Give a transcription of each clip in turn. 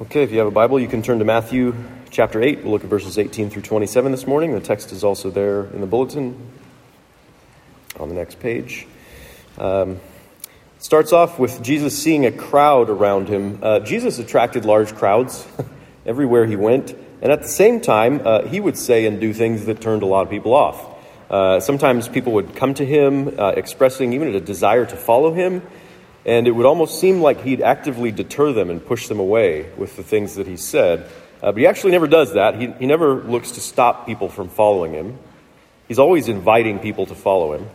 Okay, if you have a Bible, you can turn to Matthew chapter 8. We'll look at verses 18 through 27 this morning. The text is also there in the bulletin on the next page. Um, starts off with Jesus seeing a crowd around him. Uh, Jesus attracted large crowds everywhere he went, and at the same time, uh, he would say and do things that turned a lot of people off. Uh, sometimes people would come to him uh, expressing even a desire to follow him, and it would almost seem like he'd actively deter them and push them away with the things that he said. Uh, but he actually never does that. He, he never looks to stop people from following him. He's always inviting people to follow him.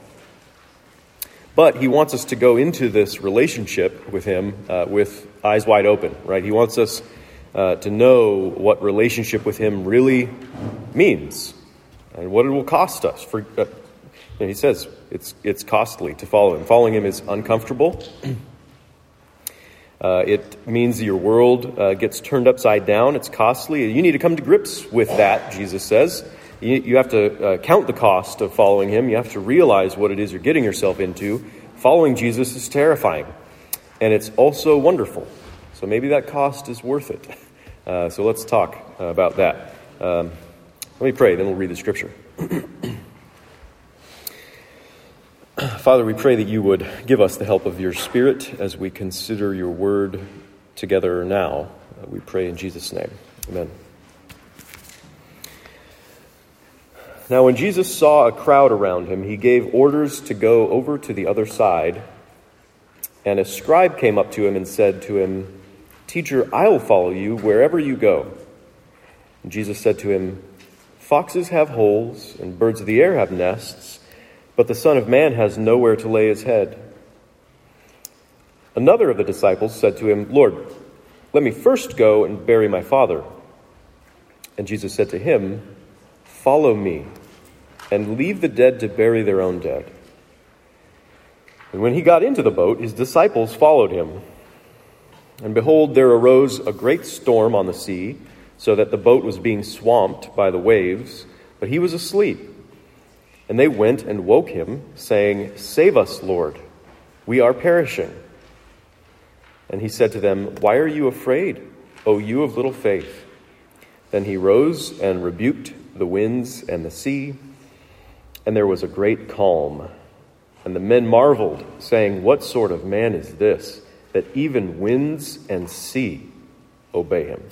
But he wants us to go into this relationship with him uh, with eyes wide open, right? He wants us uh, to know what relationship with him really means and what it will cost us. For uh, he says it's, it's costly to follow him. Following him is uncomfortable. Uh, it means your world uh, gets turned upside down. It's costly. You need to come to grips with that, Jesus says. You, you have to uh, count the cost of following him. You have to realize what it is you're getting yourself into. Following Jesus is terrifying, and it's also wonderful. So maybe that cost is worth it. Uh, so let's talk about that. Um, let me pray, then we'll read the scripture. Father, we pray that you would give us the help of your Spirit as we consider your word together now. Uh, we pray in Jesus' name. Amen. Now, when Jesus saw a crowd around him, he gave orders to go over to the other side. And a scribe came up to him and said to him, Teacher, I will follow you wherever you go. And Jesus said to him, Foxes have holes, and birds of the air have nests but the Son of Man has nowhere to lay his head. Another of the disciples said to him, Lord, let me first go and bury my father. And Jesus said to him, Follow me, and leave the dead to bury their own dead. And when he got into the boat, his disciples followed him. And behold, there arose a great storm on the sea, so that the boat was being swamped by the waves, but he was asleep. And they went and woke him, saying, Save us, Lord, we are perishing. And he said to them, Why are you afraid, O you of little faith? Then he rose and rebuked the winds and the sea, and there was a great calm. And the men marveled, saying, What sort of man is this, that even winds and sea obey him?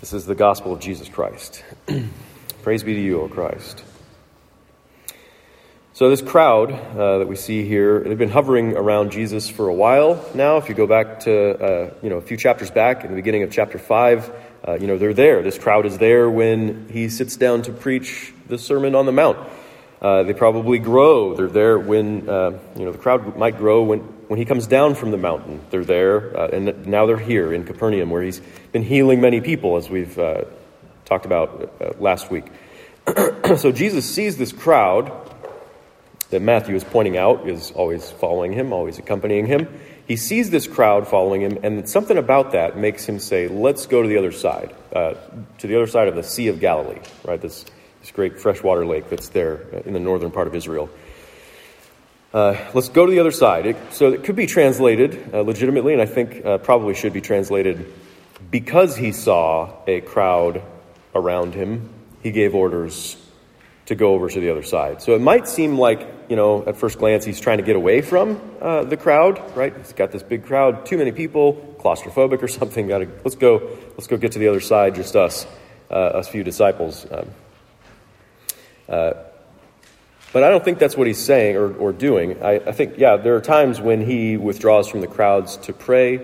This is the gospel of Jesus Christ. Praise be to you, O Christ. So, this crowd uh, that we see here, they've been hovering around Jesus for a while now. If you go back to, uh, you know, a few chapters back, in the beginning of chapter 5, uh, you know, they're there. This crowd is there when he sits down to preach the Sermon on the Mount. Uh, they probably grow. They're there when, uh, you know, the crowd might grow when, when he comes down from the mountain. They're there, uh, and now they're here in Capernaum, where he's been healing many people, as we've talked about last week. so, Jesus sees this crowd that Matthew is pointing out is always following him, always accompanying him. He sees this crowd following him, and something about that makes him say, Let's go to the other side, uh, to the other side of the Sea of Galilee, right? This, this great freshwater lake that's there in the northern part of Israel. Uh, let's go to the other side. It, so it could be translated uh, legitimately, and I think uh, probably should be translated because he saw a crowd around him, he gave orders to go over to the other side. So it might seem like, you know, at first glance, he's trying to get away from uh, the crowd, right? He's got this big crowd, too many people, claustrophobic or something. Got to let's go, let's go get to the other side, just us, uh, us few disciples. Um, uh, but I don't think that's what he's saying or, or doing. I, I think, yeah, there are times when he withdraws from the crowds to pray.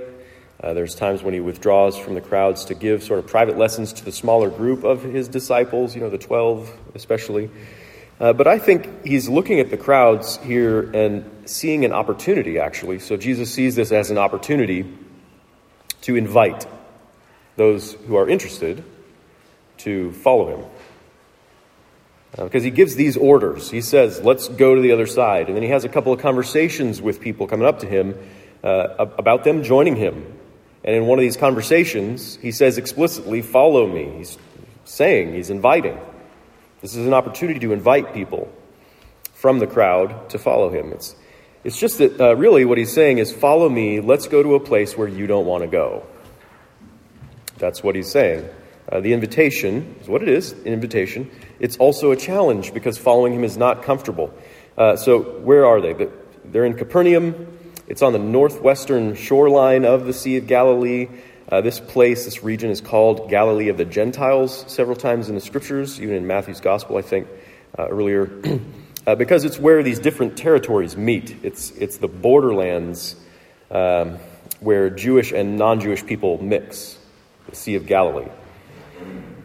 Uh, there's times when he withdraws from the crowds to give sort of private lessons to the smaller group of his disciples, you know, the 12 especially. Uh, but I think he's looking at the crowds here and seeing an opportunity, actually. So Jesus sees this as an opportunity to invite those who are interested to follow him. Uh, because he gives these orders. He says, let's go to the other side. And then he has a couple of conversations with people coming up to him uh, about them joining him and in one of these conversations, he says explicitly, Follow me. He's saying, he's inviting. This is an opportunity to invite people from the crowd to follow him. It's, it's just that uh, really what he's saying is, Follow me. Let's go to a place where you don't want to go. That's what he's saying. Uh, the invitation is what it is an invitation. It's also a challenge because following him is not comfortable. Uh, so, where are they? They're in Capernaum. It's on the northwestern shoreline of the Sea of Galilee. Uh, this place, this region, is called Galilee of the Gentiles several times in the scriptures, even in Matthew's Gospel, I think, uh, earlier, uh, because it's where these different territories meet. It's, it's the borderlands um, where Jewish and non Jewish people mix, the Sea of Galilee.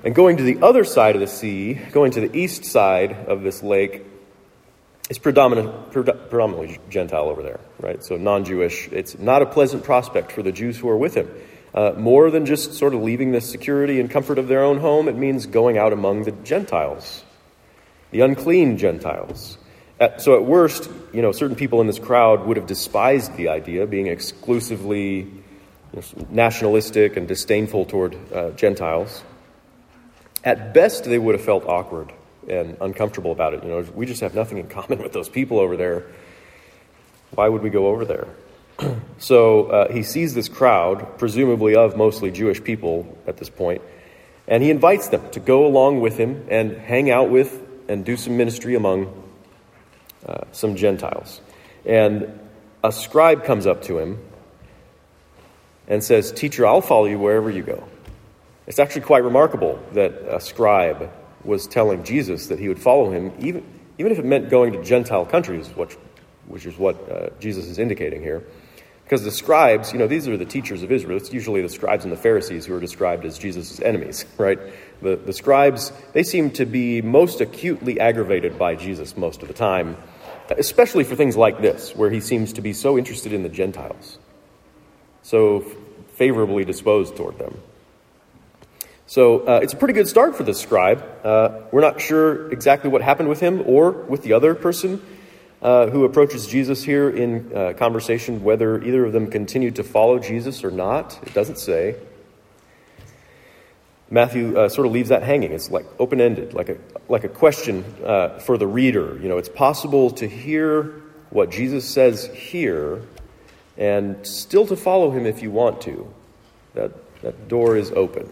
And going to the other side of the sea, going to the east side of this lake, is predominant, predominantly Gentile over there, right? So non Jewish. It's not a pleasant prospect for the Jews who are with him. Uh, more than just sort of leaving the security and comfort of their own home, it means going out among the Gentiles, the unclean Gentiles. At, so, at worst, you know, certain people in this crowd would have despised the idea, being exclusively you know, nationalistic and disdainful toward uh, Gentiles. At best, they would have felt awkward and uncomfortable about it. You know, we just have nothing in common with those people over there. Why would we go over there? so uh, he sees this crowd, presumably of mostly Jewish people at this point, and he invites them to go along with him and hang out with and do some ministry among uh, some Gentiles. And a scribe comes up to him and says, Teacher, I'll follow you wherever you go. It's actually quite remarkable that a scribe was telling Jesus that he would follow him, even, even if it meant going to Gentile countries, which, which is what uh, Jesus is indicating here. Because the scribes, you know, these are the teachers of Israel. It's usually the scribes and the Pharisees who are described as Jesus' enemies, right? The, the scribes, they seem to be most acutely aggravated by Jesus most of the time, especially for things like this, where he seems to be so interested in the Gentiles, so favorably disposed toward them. So uh, it's a pretty good start for this scribe. Uh, we're not sure exactly what happened with him or with the other person uh, who approaches Jesus here in uh, conversation, whether either of them continued to follow Jesus or not. It doesn't say. Matthew uh, sort of leaves that hanging. It's like open ended, like a, like a question uh, for the reader. You know, it's possible to hear what Jesus says here and still to follow him if you want to. That, that door is open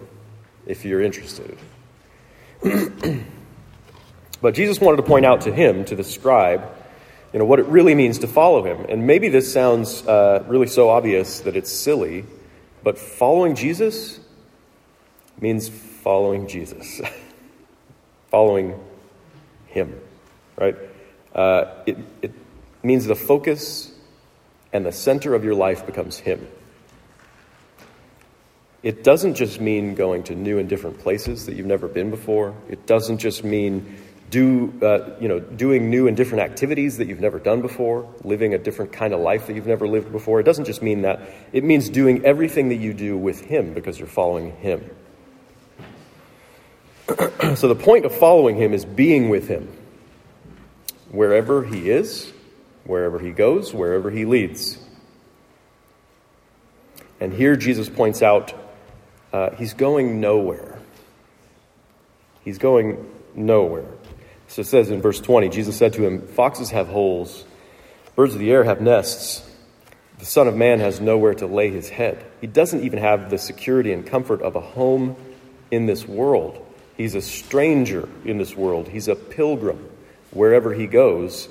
if you're interested. but Jesus wanted to point out to him, to the scribe, you know, what it really means to follow him. And maybe this sounds uh, really so obvious that it's silly, but following Jesus means following Jesus, following him, right? Uh, it, it means the focus and the center of your life becomes him. It doesn't just mean going to new and different places that you've never been before. It doesn't just mean do, uh, you know, doing new and different activities that you've never done before, living a different kind of life that you've never lived before. It doesn't just mean that. It means doing everything that you do with Him because you're following Him. so the point of following Him is being with Him wherever He is, wherever He goes, wherever He leads. And here Jesus points out uh, he's going nowhere. He's going nowhere. So it says in verse 20 Jesus said to him, Foxes have holes, birds of the air have nests. The Son of Man has nowhere to lay his head. He doesn't even have the security and comfort of a home in this world. He's a stranger in this world. He's a pilgrim wherever he goes.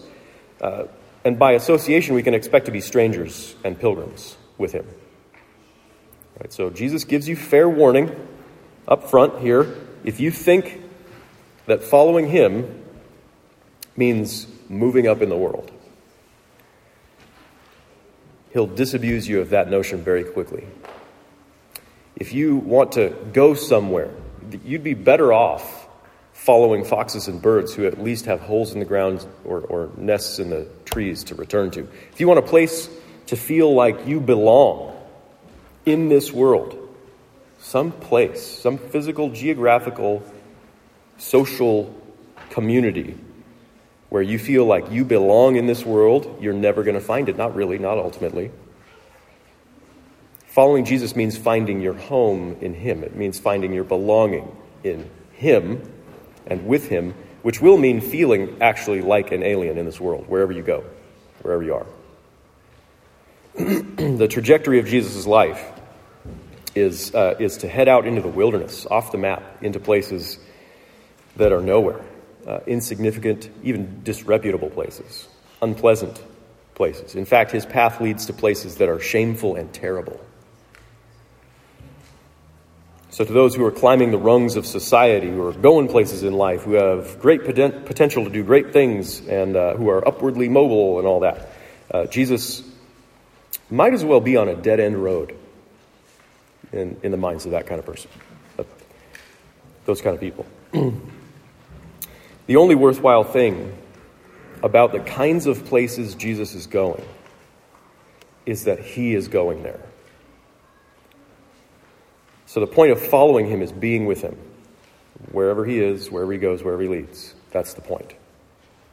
Uh, and by association, we can expect to be strangers and pilgrims with him. Right, so Jesus gives you fair warning up front here. If you think that following him means moving up in the world, he'll disabuse you of that notion very quickly. If you want to go somewhere, you'd be better off following foxes and birds who at least have holes in the ground or, or nests in the trees to return to. If you want a place to feel like you belong, in this world, some place, some physical, geographical, social community where you feel like you belong in this world, you're never going to find it. Not really, not ultimately. Following Jesus means finding your home in Him, it means finding your belonging in Him and with Him, which will mean feeling actually like an alien in this world, wherever you go, wherever you are. the trajectory of Jesus' life is, uh, is to head out into the wilderness, off the map, into places that are nowhere, uh, insignificant, even disreputable places, unpleasant places. In fact, his path leads to places that are shameful and terrible. So, to those who are climbing the rungs of society, who are going places in life, who have great poten- potential to do great things, and uh, who are upwardly mobile and all that, uh, Jesus might as well be on a dead end road in, in the minds of that kind of person, those kind of people. the only worthwhile thing about the kinds of places Jesus is going is that he is going there. So the point of following him is being with him. Wherever he is, wherever he goes, wherever he leads. That's the point.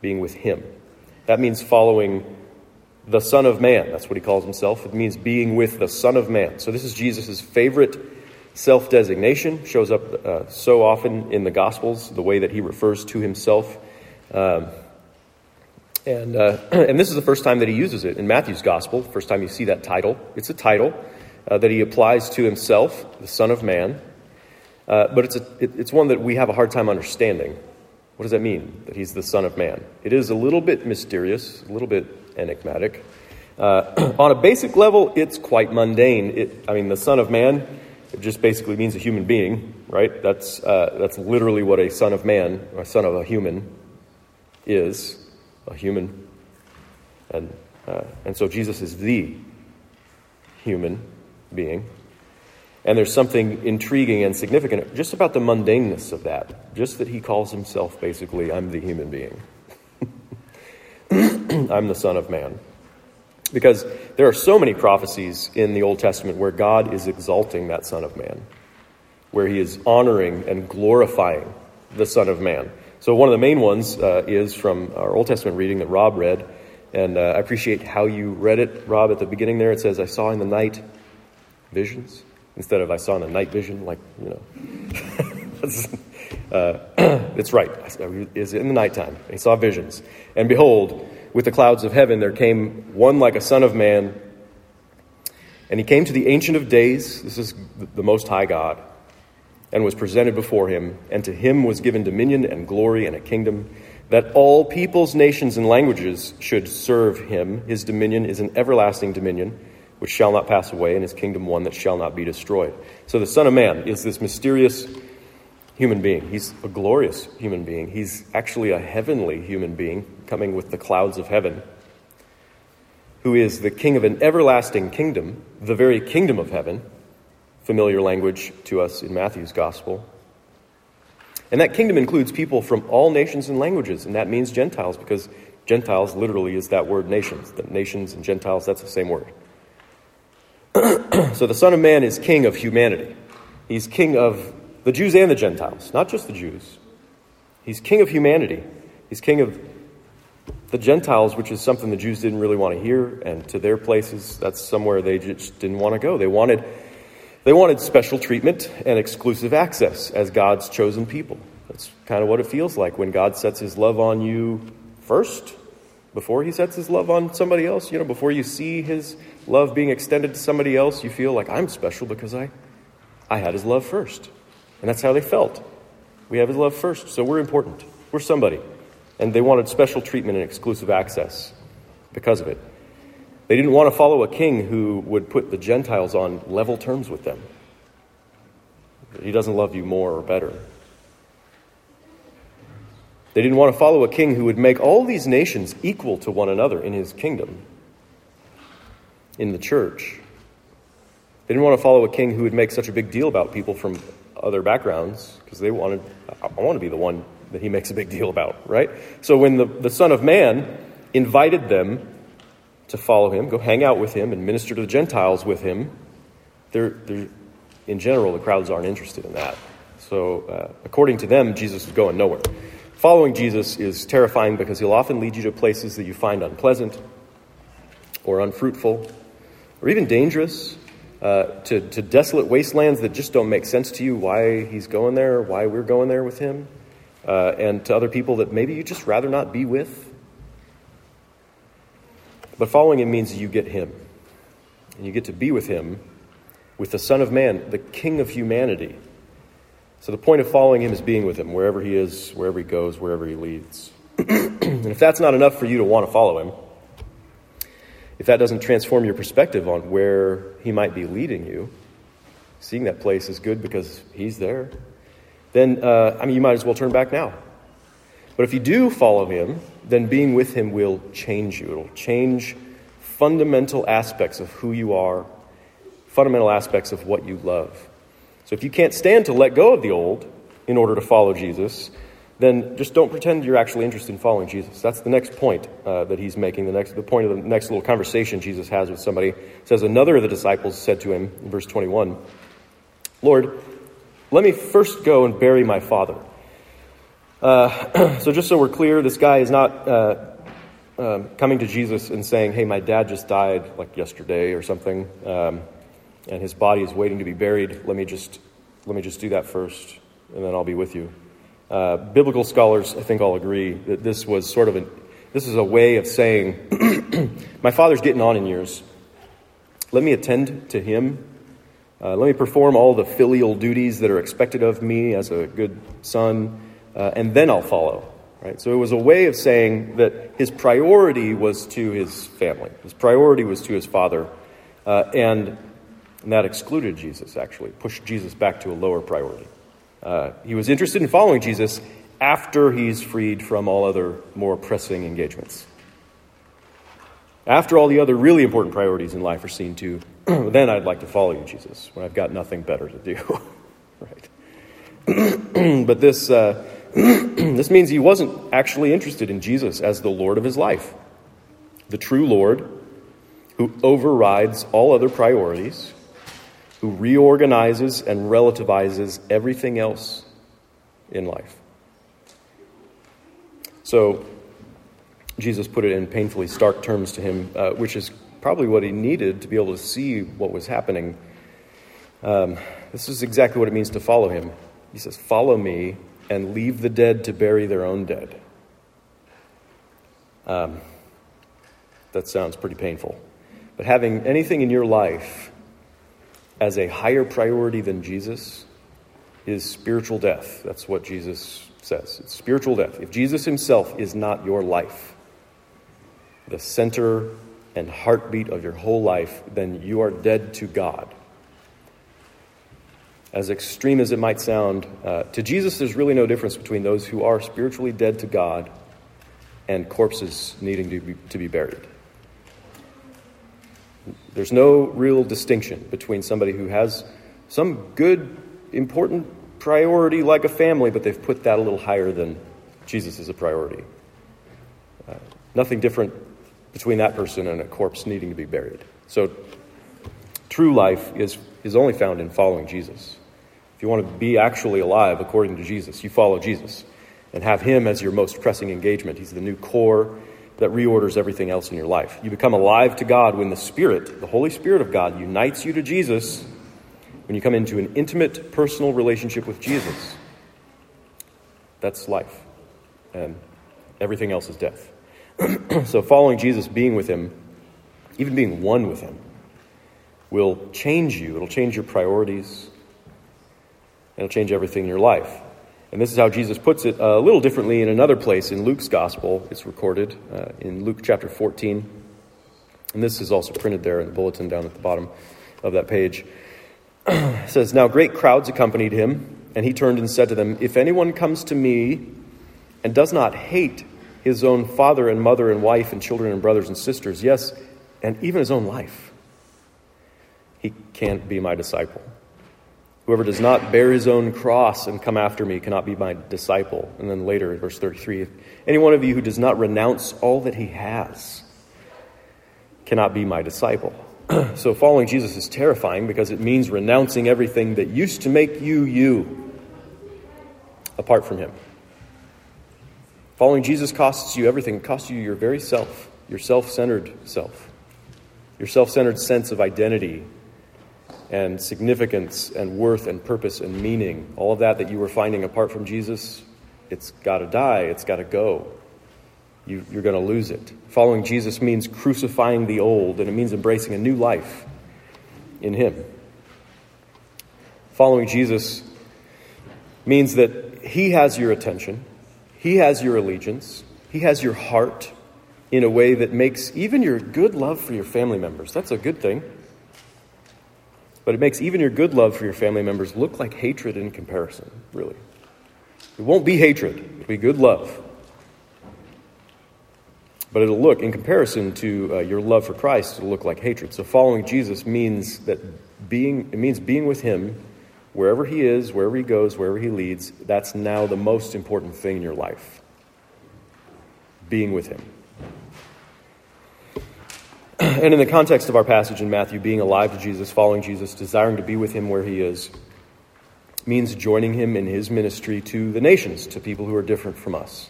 Being with him. That means following the Son of Man. That's what he calls himself. It means being with the Son of Man. So this is Jesus' favorite self designation. Shows up uh, so often in the Gospels, the way that he refers to himself. Um, and, uh, and this is the first time that he uses it in Matthew's Gospel, first time you see that title. It's a title uh, that he applies to himself, the Son of Man. Uh, but it's, a, it, it's one that we have a hard time understanding. What does that mean, that he's the Son of Man? It is a little bit mysterious, a little bit enigmatic. Uh, on a basic level, it's quite mundane. It, I mean, the Son of Man, it just basically means a human being, right? That's, uh, that's literally what a Son of Man, or a Son of a human, is a human. And, uh, and so Jesus is the human being. And there's something intriguing and significant just about the mundaneness of that. Just that he calls himself basically, I'm the human being. I'm the Son of Man. Because there are so many prophecies in the Old Testament where God is exalting that Son of Man, where he is honoring and glorifying the Son of Man. So, one of the main ones uh, is from our Old Testament reading that Rob read. And uh, I appreciate how you read it, Rob, at the beginning there. It says, I saw in the night visions instead of I saw in the night vision, like, you know. uh, it's right. Is in the nighttime. He saw visions. And behold, with the clouds of heaven there came one like a son of man. And he came to the Ancient of Days, this is the Most High God, and was presented before him. And to him was given dominion and glory and a kingdom that all peoples, nations, and languages should serve him. His dominion is an everlasting dominion which shall not pass away, and his kingdom one that shall not be destroyed. So the Son of Man is this mysterious human being. He's a glorious human being. He's actually a heavenly human being coming with the clouds of heaven, who is the king of an everlasting kingdom, the very kingdom of heaven, familiar language to us in Matthew's gospel. And that kingdom includes people from all nations and languages, and that means Gentiles because Gentiles literally is that word nations. The nations and Gentiles, that's the same word. so the Son of Man is king of humanity. He's king of the Jews and the Gentiles, not just the Jews. He's king of humanity. He's king of the Gentiles, which is something the Jews didn't really want to hear, and to their places, that's somewhere they just didn't want to go. They wanted, they wanted special treatment and exclusive access as God's chosen people. That's kind of what it feels like when God sets his love on you first before he sets his love on somebody else, you know, before you see his love being extended to somebody else, you feel like I'm special because I, I had his love first. And that's how they felt. We have his love first, so we're important. We're somebody. And they wanted special treatment and exclusive access because of it. They didn't want to follow a king who would put the Gentiles on level terms with them. He doesn't love you more or better. They didn't want to follow a king who would make all these nations equal to one another in his kingdom, in the church. They didn't want to follow a king who would make such a big deal about people from other backgrounds because they wanted, I want to be the one that he makes a big deal about, right? So when the, the Son of Man invited them to follow him, go hang out with him, and minister to the Gentiles with him, they're, they're, in general, the crowds aren't interested in that. So, uh, according to them, Jesus is going nowhere. Following Jesus is terrifying because he'll often lead you to places that you find unpleasant or unfruitful or even dangerous, uh, to, to desolate wastelands that just don't make sense to you why he's going there, why we're going there with him, uh, and to other people that maybe you just rather not be with. But following him means you get him, and you get to be with him with the Son of Man, the King of humanity. So the point of following him is being with him wherever he is, wherever he goes, wherever he leads. and if that's not enough for you to want to follow him, if that doesn't transform your perspective on where he might be leading you, seeing that place is good because he's there, then, uh, I mean, you might as well turn back now. But if you do follow him, then being with him will change you. It'll change fundamental aspects of who you are, fundamental aspects of what you love. So if you can't stand to let go of the old in order to follow Jesus, then just don't pretend you're actually interested in following Jesus. That's the next point uh, that he's making. The next, the point of the next little conversation Jesus has with somebody it says another of the disciples said to him in verse 21, "Lord, let me first go and bury my father." Uh, so just so we're clear, this guy is not uh, um, coming to Jesus and saying, "Hey, my dad just died like yesterday or something, um, and his body is waiting to be buried. Let me just let me just do that first, and then I'll be with you." Uh, biblical scholars, I think, all agree that this was sort of a this is a way of saying, my father's getting on in years. Let me attend to him. Uh, let me perform all the filial duties that are expected of me as a good son, uh, and then I'll follow. Right? So it was a way of saying that his priority was to his family. His priority was to his father, uh, and, and that excluded Jesus. Actually, pushed Jesus back to a lower priority. Uh, he was interested in following Jesus after he's freed from all other more pressing engagements. After all the other really important priorities in life are seen to, then I'd like to follow you, Jesus, when I've got nothing better to do. right? but this, uh, this means he wasn't actually interested in Jesus as the Lord of his life, the true Lord who overrides all other priorities who reorganizes and relativizes everything else in life. So, Jesus put it in painfully stark terms to him, uh, which is probably what he needed to be able to see what was happening. Um, this is exactly what it means to follow him. He says, Follow me and leave the dead to bury their own dead. Um, that sounds pretty painful. But having anything in your life as a higher priority than Jesus is spiritual death. That's what Jesus says. It's spiritual death. If Jesus himself is not your life, the center and heartbeat of your whole life, then you are dead to God. As extreme as it might sound, uh, to Jesus, there's really no difference between those who are spiritually dead to God and corpses needing to be, to be buried. There's no real distinction between somebody who has some good, important priority like a family, but they've put that a little higher than Jesus is a priority. Uh, nothing different between that person and a corpse needing to be buried. So, true life is, is only found in following Jesus. If you want to be actually alive according to Jesus, you follow Jesus and have Him as your most pressing engagement. He's the new core that reorders everything else in your life. You become alive to God when the Spirit, the Holy Spirit of God, unites you to Jesus, when you come into an intimate, personal relationship with Jesus. That's life. And everything else is death. so, following Jesus, being with Him, even being one with Him, will change you. It'll change your priorities. It'll change everything in your life. And this is how Jesus puts it a little differently in another place in Luke's gospel. It's recorded uh, in Luke chapter 14. And this is also printed there in the bulletin down at the bottom of that page. it says, Now great crowds accompanied him, and he turned and said to them, If anyone comes to me and does not hate his own father and mother and wife and children and brothers and sisters, yes, and even his own life, he can't be my disciple. Whoever does not bear his own cross and come after me cannot be my disciple. And then later verse 33, any one of you who does not renounce all that he has cannot be my disciple. so following Jesus is terrifying because it means renouncing everything that used to make you you apart from him. Following Jesus costs you everything. It costs you your very self, your self centered self, your self centered sense of identity and significance and worth and purpose and meaning, all of that that you were finding apart from Jesus, it's got to die, it's got to go. You, you're going to lose it. Following Jesus means crucifying the old, and it means embracing a new life in Him. Following Jesus means that He has your attention, He has your allegiance, He has your heart in a way that makes even your good love for your family members. That's a good thing. But it makes even your good love for your family members look like hatred in comparison, really. It won't be hatred, it'll be good love. But it'll look, in comparison to uh, your love for Christ, it'll look like hatred. So following Jesus means that being, it means being with Him wherever He is, wherever He goes, wherever He leads. That's now the most important thing in your life. Being with Him. And in the context of our passage in Matthew, being alive to Jesus, following Jesus, desiring to be with him where he is, means joining him in his ministry to the nations, to people who are different from us.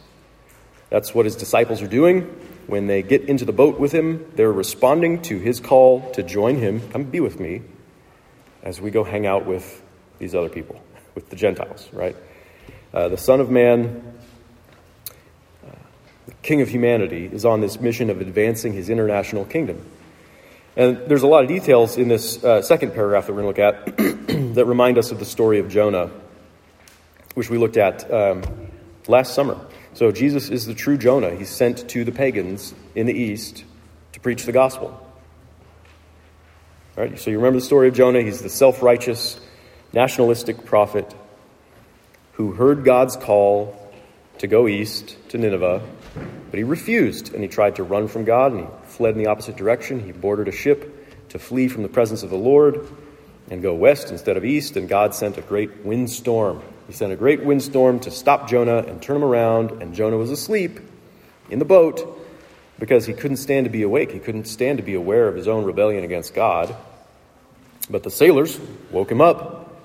That's what his disciples are doing. When they get into the boat with him, they're responding to his call to join him, come be with me, as we go hang out with these other people, with the Gentiles, right? Uh, the Son of Man King of humanity, is on this mission of advancing his international kingdom. And there's a lot of details in this uh, second paragraph that we're going to look at that remind us of the story of Jonah, which we looked at um, last summer. So, Jesus is the true Jonah. He's sent to the pagans in the east to preach the gospel. All right, so, you remember the story of Jonah. He's the self righteous, nationalistic prophet who heard God's call to go east to Nineveh but he refused, and he tried to run from God, and he fled in the opposite direction. He boarded a ship to flee from the presence of the Lord and go west instead of east, and God sent a great windstorm. He sent a great windstorm to stop Jonah and turn him around, and Jonah was asleep in the boat because he couldn't stand to be awake. He couldn't stand to be aware of his own rebellion against God. But the sailors woke him up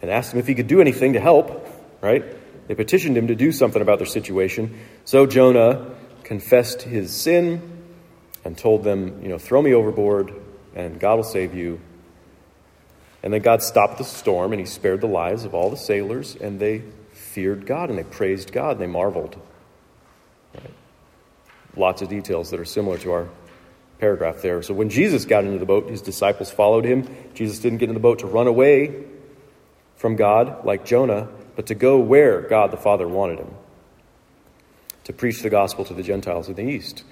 and asked him if he could do anything to help, right? They petitioned him to do something about their situation. So Jonah confessed his sin and told them, you know, throw me overboard and God will save you. And then God stopped the storm and he spared the lives of all the sailors and they feared God and they praised God and they marveled. Right? Lots of details that are similar to our paragraph there. So when Jesus got into the boat, his disciples followed him. Jesus didn't get in the boat to run away from God like Jonah but to go where God the Father wanted him to preach the gospel to the Gentiles in the east.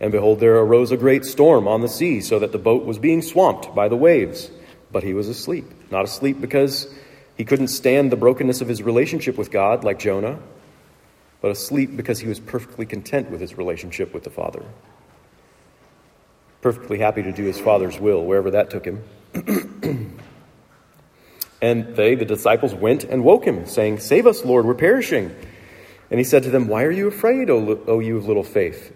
And behold, there arose a great storm on the sea, so that the boat was being swamped by the waves. But he was asleep. Not asleep because he couldn't stand the brokenness of his relationship with God, like Jonah, but asleep because he was perfectly content with his relationship with the Father. Perfectly happy to do his Father's will, wherever that took him. And they, the disciples, went and woke him, saying, Save us, Lord, we're perishing. And he said to them, Why are you afraid, O, o you of little faith?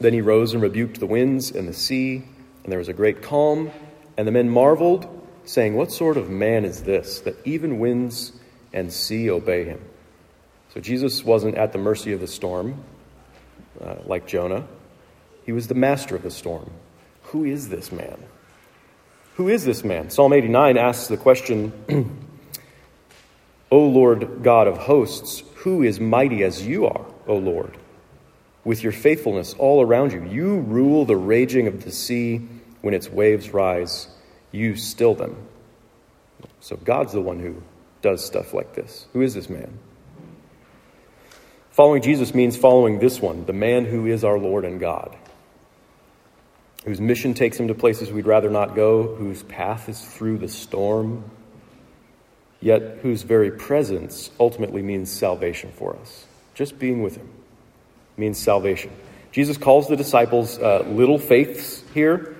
Then he rose and rebuked the winds and the sea, and there was a great calm. And the men marveled, saying, What sort of man is this, that even winds and sea obey him? So Jesus wasn't at the mercy of the storm, uh, like Jonah. He was the master of the storm. Who is this man? Who is this man? Psalm 89 asks the question O Lord God of hosts, who is mighty as you are, O Lord? With your faithfulness all around you, you rule the raging of the sea when its waves rise, you still them. So God's the one who does stuff like this. Who is this man? Following Jesus means following this one, the man who is our Lord and God whose mission takes him to places we'd rather not go, whose path is through the storm, yet whose very presence ultimately means salvation for us. Just being with him means salvation. Jesus calls the disciples uh, little faiths here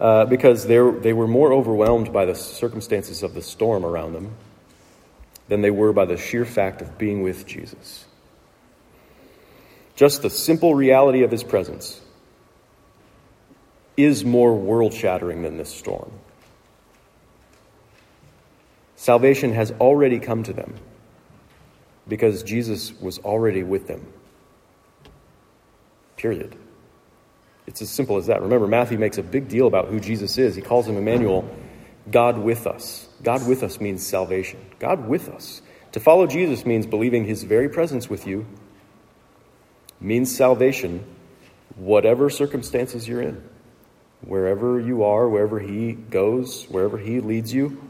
uh, because they were more overwhelmed by the circumstances of the storm around them than they were by the sheer fact of being with Jesus. Just the simple reality of his presence is more world shattering than this storm. Salvation has already come to them because Jesus was already with them. Period. It's as simple as that. Remember, Matthew makes a big deal about who Jesus is. He calls him Emmanuel, God with us. God with us means salvation. God with us. To follow Jesus means believing his very presence with you, means salvation, whatever circumstances you're in wherever you are, wherever He goes, wherever He leads you.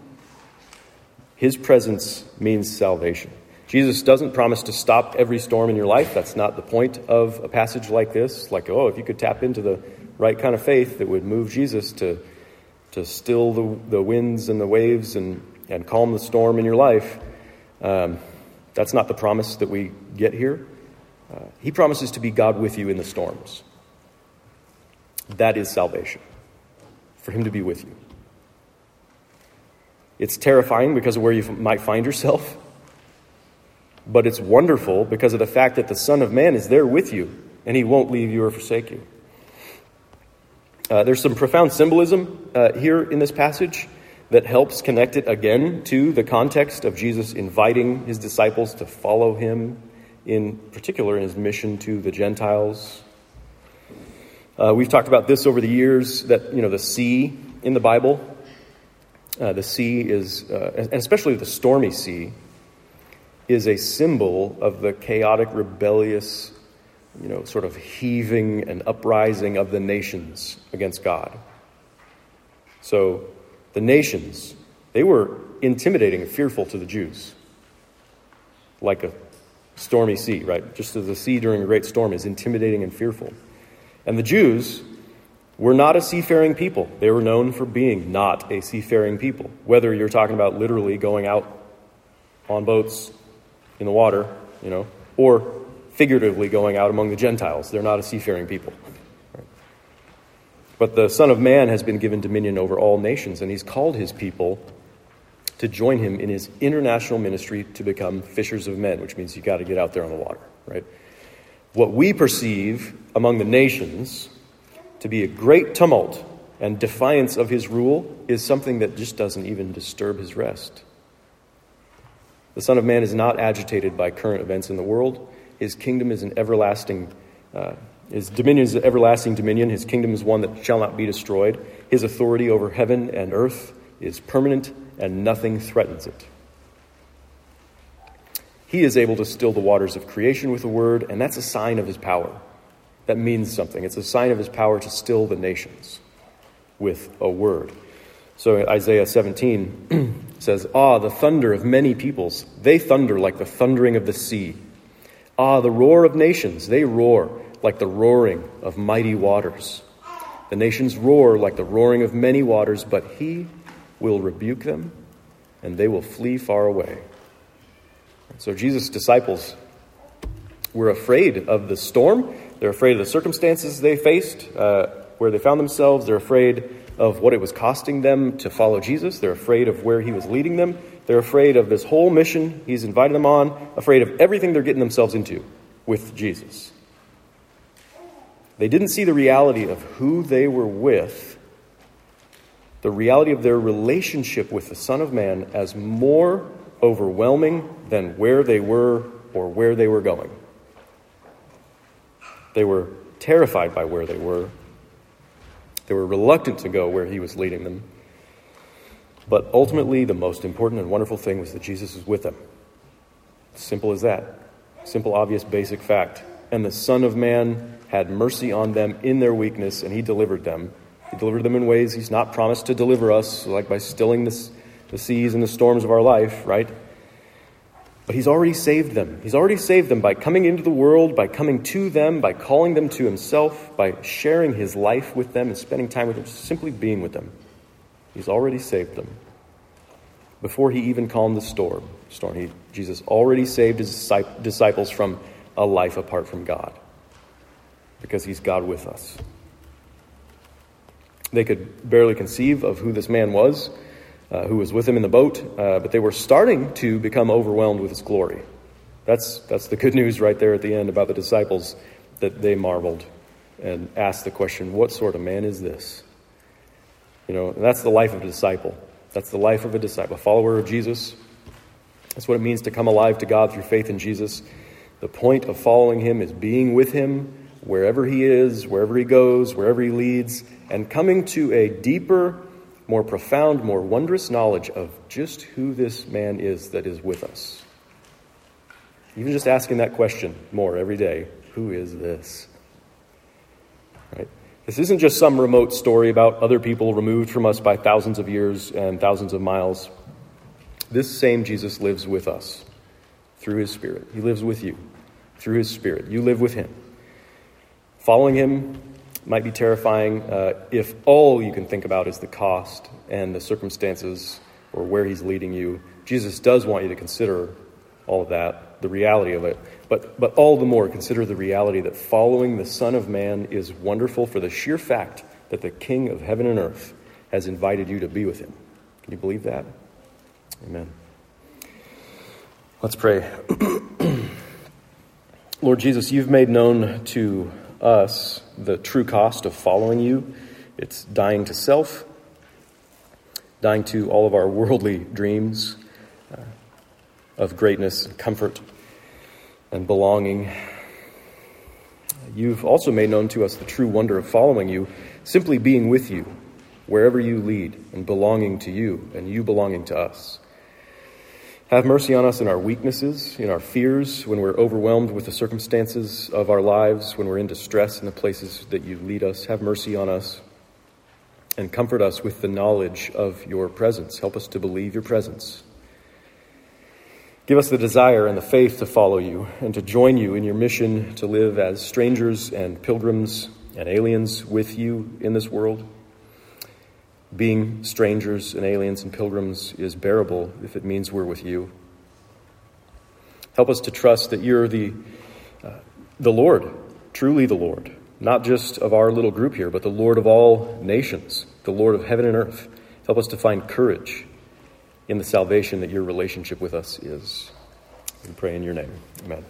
His presence means salvation. Jesus doesn't promise to stop every storm in your life. That's not the point of a passage like this. Like, oh, if you could tap into the right kind of faith that would move Jesus to, to still the, the winds and the waves and, and calm the storm in your life, um, that's not the promise that we get here. Uh, he promises to be God with you in the storms. That is salvation, for Him to be with you. It's terrifying because of where you might find yourself, but it's wonderful because of the fact that the Son of Man is there with you and He won't leave you or forsake you. Uh, there's some profound symbolism uh, here in this passage that helps connect it again to the context of Jesus inviting his disciples to follow him, in particular in his mission to the Gentiles. Uh, we've talked about this over the years that, you know, the sea in the Bible, uh, the sea is, uh, and especially the stormy sea, is a symbol of the chaotic, rebellious you know, sort of heaving and uprising of the nations against God. So the nations, they were intimidating and fearful to the Jews, like a stormy sea, right? Just as the sea during a great storm is intimidating and fearful. And the Jews were not a seafaring people. They were known for being not a seafaring people. Whether you're talking about literally going out on boats in the water, you know, or figuratively going out among the Gentiles. They're not a seafaring people. But the Son of Man has been given dominion over all nations, and he's called his people to join him in his international ministry to become fishers of men, which means you've got to get out there on the water, right? What we perceive among the nations to be a great tumult and defiance of his rule is something that just doesn't even disturb his rest. The Son of Man is not agitated by current events in the world. His kingdom is an everlasting, uh, his dominion is an everlasting dominion. His kingdom is one that shall not be destroyed. His authority over heaven and earth is permanent, and nothing threatens it. He is able to still the waters of creation with a word, and that's a sign of his power. That means something. It's a sign of his power to still the nations with a word. So Isaiah 17 says, Ah, the thunder of many peoples. They thunder like the thundering of the sea. Ah, the roar of nations, they roar like the roaring of mighty waters. The nations roar like the roaring of many waters, but he will rebuke them, and they will flee far away. So Jesus' disciples were afraid of the storm. They're afraid of the circumstances they faced, uh, where they found themselves. They're afraid of what it was costing them to follow Jesus. They're afraid of where he was leading them. They're afraid of this whole mission he's invited them on, afraid of everything they're getting themselves into with Jesus. They didn't see the reality of who they were with, the reality of their relationship with the Son of Man as more overwhelming than where they were or where they were going. They were terrified by where they were. They were reluctant to go where he was leading them. But ultimately, the most important and wonderful thing was that Jesus was with them. Simple as that. Simple, obvious, basic fact. And the Son of Man had mercy on them in their weakness, and he delivered them. He delivered them in ways he's not promised to deliver us, like by stilling the seas and the storms of our life, right? But he's already saved them. He's already saved them by coming into the world, by coming to them, by calling them to himself, by sharing his life with them and spending time with them, simply being with them. He's already saved them. Before he even calmed the storm, storm he, Jesus already saved his disciples from a life apart from God because he's God with us. They could barely conceive of who this man was, uh, who was with him in the boat, uh, but they were starting to become overwhelmed with his glory. That's, that's the good news right there at the end about the disciples that they marveled and asked the question, What sort of man is this? You know, that's the life of a disciple. That's the life of a disciple, a follower of Jesus. That's what it means to come alive to God through faith in Jesus. The point of following him is being with him wherever he is, wherever he goes, wherever he leads, and coming to a deeper, more profound, more wondrous knowledge of just who this man is that is with us. Even just asking that question more every day who is this? Right? This isn't just some remote story about other people removed from us by thousands of years and thousands of miles. this same Jesus lives with us through his Spirit. He lives with you through his Spirit. You live with him. Following him might be terrifying uh, if all you can think about is the cost and the circumstances or where he's leading you. Jesus does want you to consider all of that, the reality of it. But, but all the more, consider the reality that following the Son of Man is wonderful for the sheer fact that the King of heaven and earth has invited you to be with him. Can you believe that? Amen. Let's pray. Lord Jesus, you've made known to us the true cost of following you. It's dying to self, dying to all of our worldly dreams uh, of greatness and comfort and belonging. You've also made known to us the true wonder of following you, simply being with you wherever you lead and belonging to you and you belonging to us. Have mercy on us in our weaknesses, in our fears, when we're overwhelmed with the circumstances of our lives, when we're in distress in the places that you lead us. Have mercy on us and comfort us with the knowledge of your presence. Help us to believe your presence. Give us the desire and the faith to follow you and to join you in your mission to live as strangers and pilgrims and aliens with you in this world. Being strangers and aliens and pilgrims is bearable if it means we're with you. Help us to trust that you're the, uh, the Lord, truly the Lord, not just of our little group here, but the Lord of all nations, the Lord of heaven and earth. Help us to find courage in the salvation that your relationship with us is. We pray in your name. Amen.